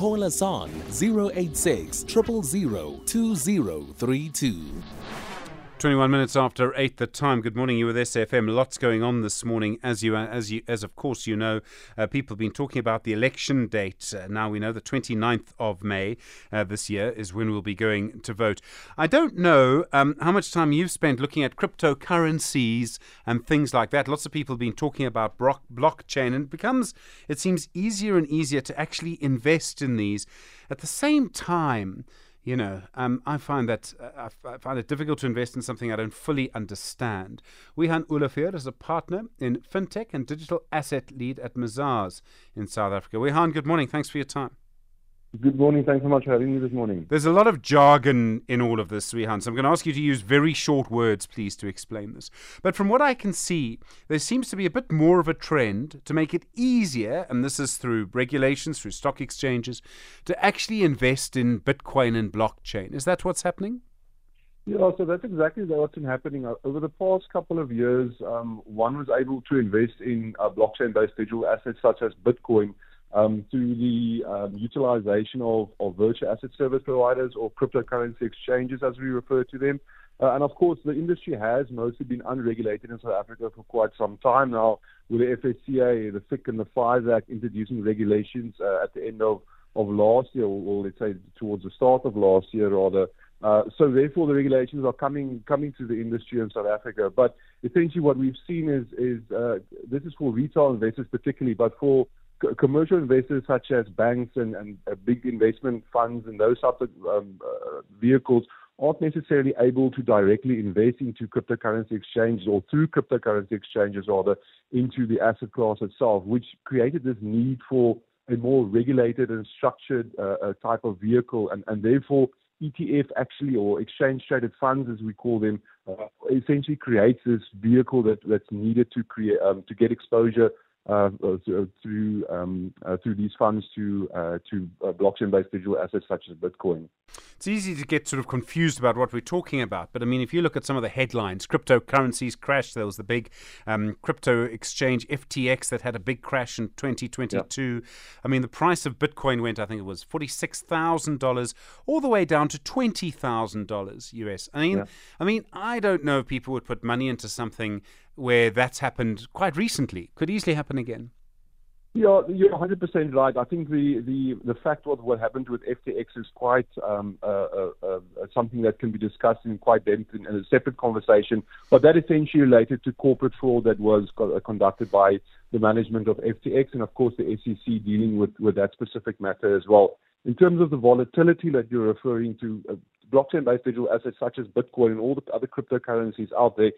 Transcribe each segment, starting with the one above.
Call us on 086 000 2032. 21 minutes after 8 the time. Good morning. You with SAfm. Lots going on this morning. As you, as you, as of course you know, uh, people have been talking about the election date. Uh, now we know the 29th of May uh, this year is when we'll be going to vote. I don't know um, how much time you've spent looking at cryptocurrencies and things like that. Lots of people have been talking about blockchain, and it becomes, it seems, easier and easier to actually invest in these. At the same time, you know, um, I find that uh, I find it difficult to invest in something I don't fully understand. Wiehann Olivier is a partner in fintech and digital asset lead at Mazars in South Africa. Wiehann, good morning. Thanks for your time. Good morning. Thanks so much for having me this morning. There's a lot of jargon in all of this, Wiehann, so I'm going to ask you to use very short words, please, to explain this. But from what I can see, there seems to be a bit more of a trend to make it easier, and this is through regulations, through stock exchanges, to actually invest in Bitcoin and blockchain. Is that what's happening? Yeah, so that's exactly what's been happening. Uh, over the past couple of years, um, one was able to invest in uh, blockchain based digital assets such as Bitcoin um, through the um, utilization of, of virtual asset service providers or cryptocurrency exchanges, as we refer to them. Uh, and of course, the industry has mostly been unregulated in South Africa for quite some time now, with the FSCA, the FIC, and the FAIS Act introducing regulations uh, at the end of, of last year, or, or, let's say towards the start of last year, rather. Uh, so therefore, the regulations are coming coming to the industry in South Africa. But essentially, what we've seen is is uh, this is for retail investors particularly, but for commercial investors such as banks and, and uh, big investment funds and those types of um, uh, vehicles aren't necessarily able to directly invest into cryptocurrency exchanges or through cryptocurrency exchanges rather into the asset class itself, which created this need for a more regulated and structured uh, uh type of vehicle, and, and therefore ETF actually or exchange traded funds as we call them uh, essentially creates this vehicle that, that's needed to create um, to get exposure Uh, uh, uh, through um, uh, through these funds to to blockchain-based digital assets such as Bitcoin. It's easy to get sort of confused about what we're talking about, but I mean, if you look at some of the headlines, cryptocurrencies crash. There was the big um, crypto exchange FTX that had a big crash in 2022. I mean, the price of Bitcoin went, I think it was forty-six thousand dollars, all the way down to twenty thousand dollars US. I mean, yeah. I mean, I don't know if people would put money into something where that's happened quite recently. Could easily happen again. Yeah, you're 100% right. I think the, the, the fact of what happened with FTX is quite um, uh, uh, uh, something that can be discussed in quite depth in, in, a separate conversation. But that essentially related to corporate fraud that was co- uh, conducted by the management of FTX and, of course, the SEC dealing with, with that specific matter as well. In terms of the volatility that you're referring to, uh, blockchain-based digital assets such as Bitcoin and all the other cryptocurrencies out there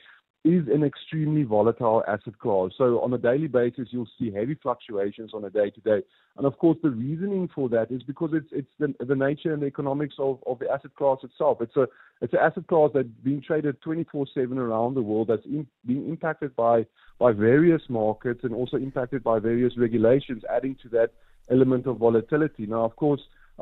is an extremely volatile asset class. So on a daily basis, you'll see heavy fluctuations on a day to day. And of course, the reasoning for that is because it's it's the, the nature and the economics of, of the asset class itself. It's a it's an asset class that's being traded 24/7 around the world. That's in, being impacted by by various markets and also impacted by various regulations, adding to that element of volatility. Now, of course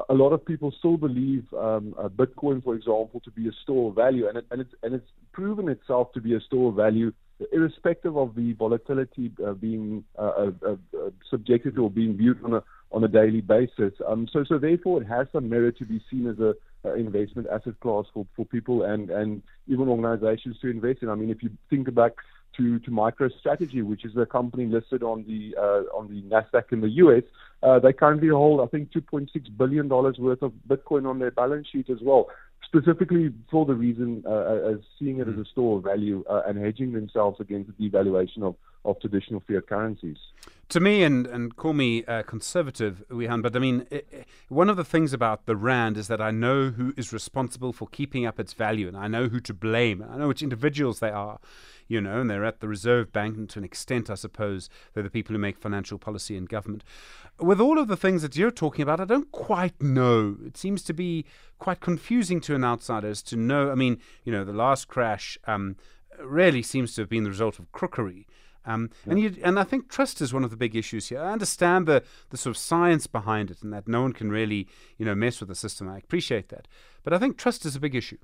a lot of people still believe um, uh, Bitcoin, for example, to be a store of value, and, it, and it's and it's proven itself to be a store of value, irrespective of the volatility uh, being uh, uh, uh, uh subjected to or being viewed on a on a daily basis. Um, so so therefore, it has some merit to be seen as a investment asset class for, for people and, and even organizations to invest in. I mean, if you think back to, to MicroStrategy, which is a company listed on the uh, on the Nasdaq in the US. Uh, they currently hold, I think, 2.6 billion dollars worth of Bitcoin on their balance sheet as well, specifically for the reason uh, as seeing it as a store of value uh, and hedging themselves against the devaluation of, of traditional fiat currencies. To me, and, and call me uh, conservative, Wiehann, but I mean, it, one of the things about the Rand is that I know who is responsible for keeping up its value, and I know who to blame, I know which individuals they are you know, and they're at the Reserve Bank, and to an extent, I suppose, they're the people who make financial policy in government. With all of the things that you're talking about, I don't quite know. It seems to be quite confusing to an outsider as to know. I mean, you know, the last crash um, really seems to have been the result of crookery. Um, yeah. And you, and I think trust is one of the big issues here. I understand the the sort of science behind it, and that no one can really you know mess with the system. I appreciate that, but I think trust is a big issue.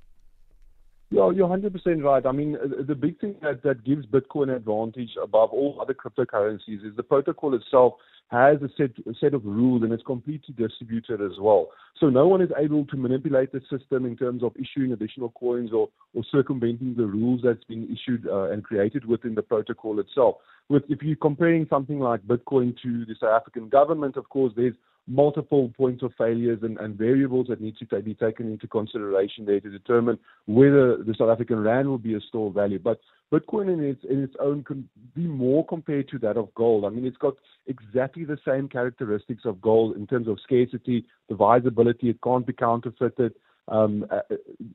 Yeah, you're 100% right. I mean, uh, the big thing that, that gives Bitcoin advantage above all other cryptocurrencies is the protocol itself has a set a set of rules and it's completely distributed as well. So no one is able to manipulate the system in terms of issuing additional coins or, or circumventing the rules that's been issued uh, and created within the protocol itself. With if you're comparing something like Bitcoin to the South African government, of course, there's multiple points of failures and, and variables that need to be taken into consideration there to determine whether the South African rand will be a store of value. But Bitcoin in its in its own can be more compared to that of gold. I mean, it's got exactly the same characteristics of gold in terms of scarcity, divisibility. It can't be counterfeited. Um, uh,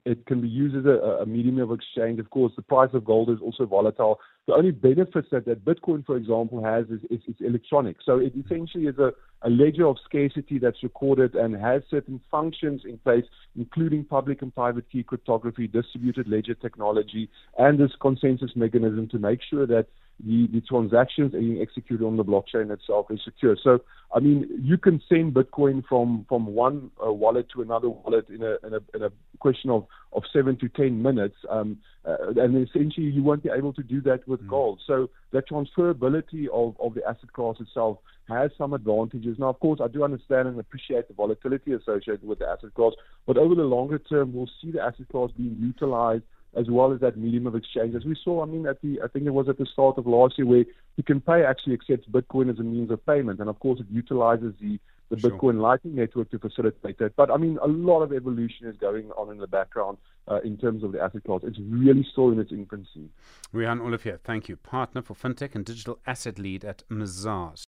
it can be used as a, a, medium of exchange. Of course, the price of gold is also volatile. The only benefits that, that Bitcoin, for example, has is, is it's electronic. So it essentially is a, a ledger of scarcity that's recorded and has certain functions in place, including public and private key cryptography, distributed ledger technology, and this consensus mechanism to make sure that the, the transactions being executed on the blockchain itself is secure. So, I mean, you can send Bitcoin from from one uh, wallet to another wallet in a, in a in a question of of seven to ten minutes, um, uh, and essentially you won't be able to do that with mm. gold. So the transferability of of the asset class itself has some advantages. Now, of course, I do understand and appreciate the volatility associated with the asset class, but over the longer term, we'll see the asset class being utilized as well as that medium of exchange. As we saw, I mean, at the I think it was at the start of last year where Pick n Pay actually accepts Bitcoin as a means of payment, and of course it utilizes the the sure. Bitcoin Lightning Network to facilitate that. But I mean, a lot of evolution is going on in the background uh, in terms of the asset class. It's really still in its infancy. Wiehann Olivier, thank you. Partner for FinTech and Digital Asset Lead at Mazars.